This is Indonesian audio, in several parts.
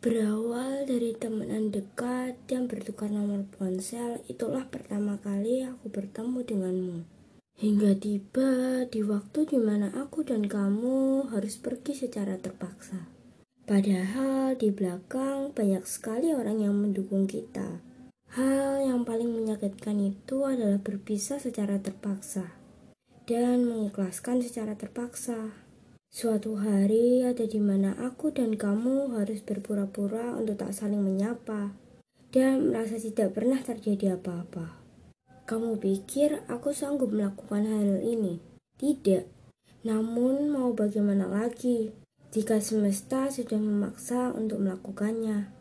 Berawal dari temenan dekat dan bertukar nomor ponsel, itulah pertama kali aku bertemu denganmu. Hingga tiba di waktu di mana aku dan kamu harus pergi secara terpaksa. Padahal di belakang banyak sekali orang yang mendukung kita. Hal yang paling menyakitkan itu adalah berpisah secara terpaksa dan mengikhlaskan secara terpaksa. Suatu hari ada di mana aku dan kamu harus berpura-pura untuk tak saling menyapa dan merasa tidak pernah terjadi apa-apa. Kamu pikir aku sanggup melakukan hal ini? Tidak. Namun mau bagaimana lagi jika semesta sudah memaksa untuk melakukannya?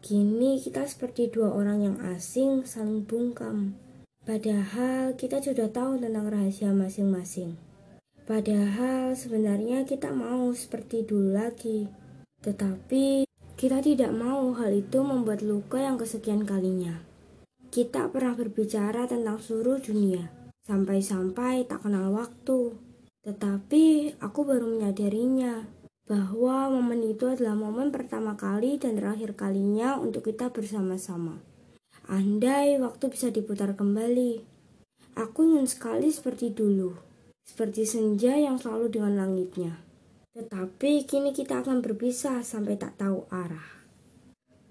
Kini kita seperti dua orang yang asing saling bungkam. Padahal kita sudah tahu tentang rahasia masing-masing. Padahal sebenarnya kita mau seperti dulu lagi. Tetapi kita tidak mau hal itu membuat luka yang kesekian kalinya. Kita pernah berbicara tentang seluruh dunia, sampai-sampai tak kenal waktu. Tetapi aku baru menyadarinya bahwa momen itu adalah momen pertama kali dan terakhir kalinya untuk kita bersama-sama. Andai waktu bisa diputar kembali, aku ingin sekali seperti dulu seperti senja yang selalu dengan langitnya. Tetapi kini kita akan berpisah sampai tak tahu arah.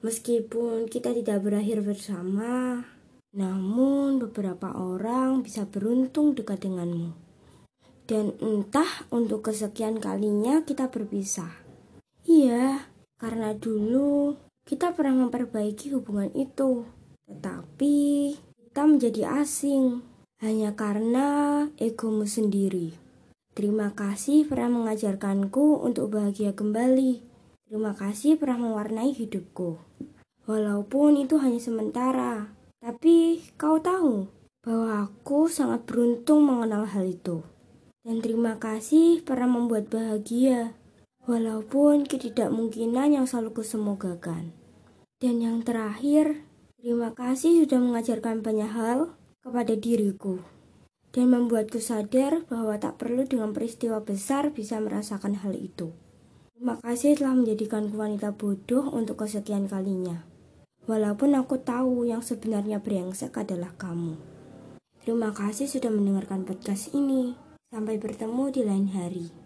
Meskipun kita tidak berakhir bersama, namun beberapa orang bisa beruntung dekat denganmu. Dan entah untuk kesekian kalinya kita berpisah. Iya, karena dulu kita pernah memperbaiki hubungan itu. Tetapi kita menjadi asing hanya karena egomu sendiri. Terima kasih pernah mengajarkanku untuk bahagia kembali. Terima kasih pernah mewarnai hidupku. Walaupun itu hanya sementara, tapi kau tahu bahwa aku sangat beruntung mengenal hal itu. Dan terima kasih pernah membuat bahagia, walaupun ketidakmungkinan yang selalu kusemogakan. Dan yang terakhir, terima kasih sudah mengajarkan banyak hal kepada diriku dan membuatku sadar bahwa tak perlu dengan peristiwa besar bisa merasakan hal itu. Terima kasih telah menjadikanku wanita bodoh untuk kesekian kalinya. Walaupun aku tahu yang sebenarnya brengsek adalah kamu. Terima kasih sudah mendengarkan podcast ini. Sampai bertemu di lain hari.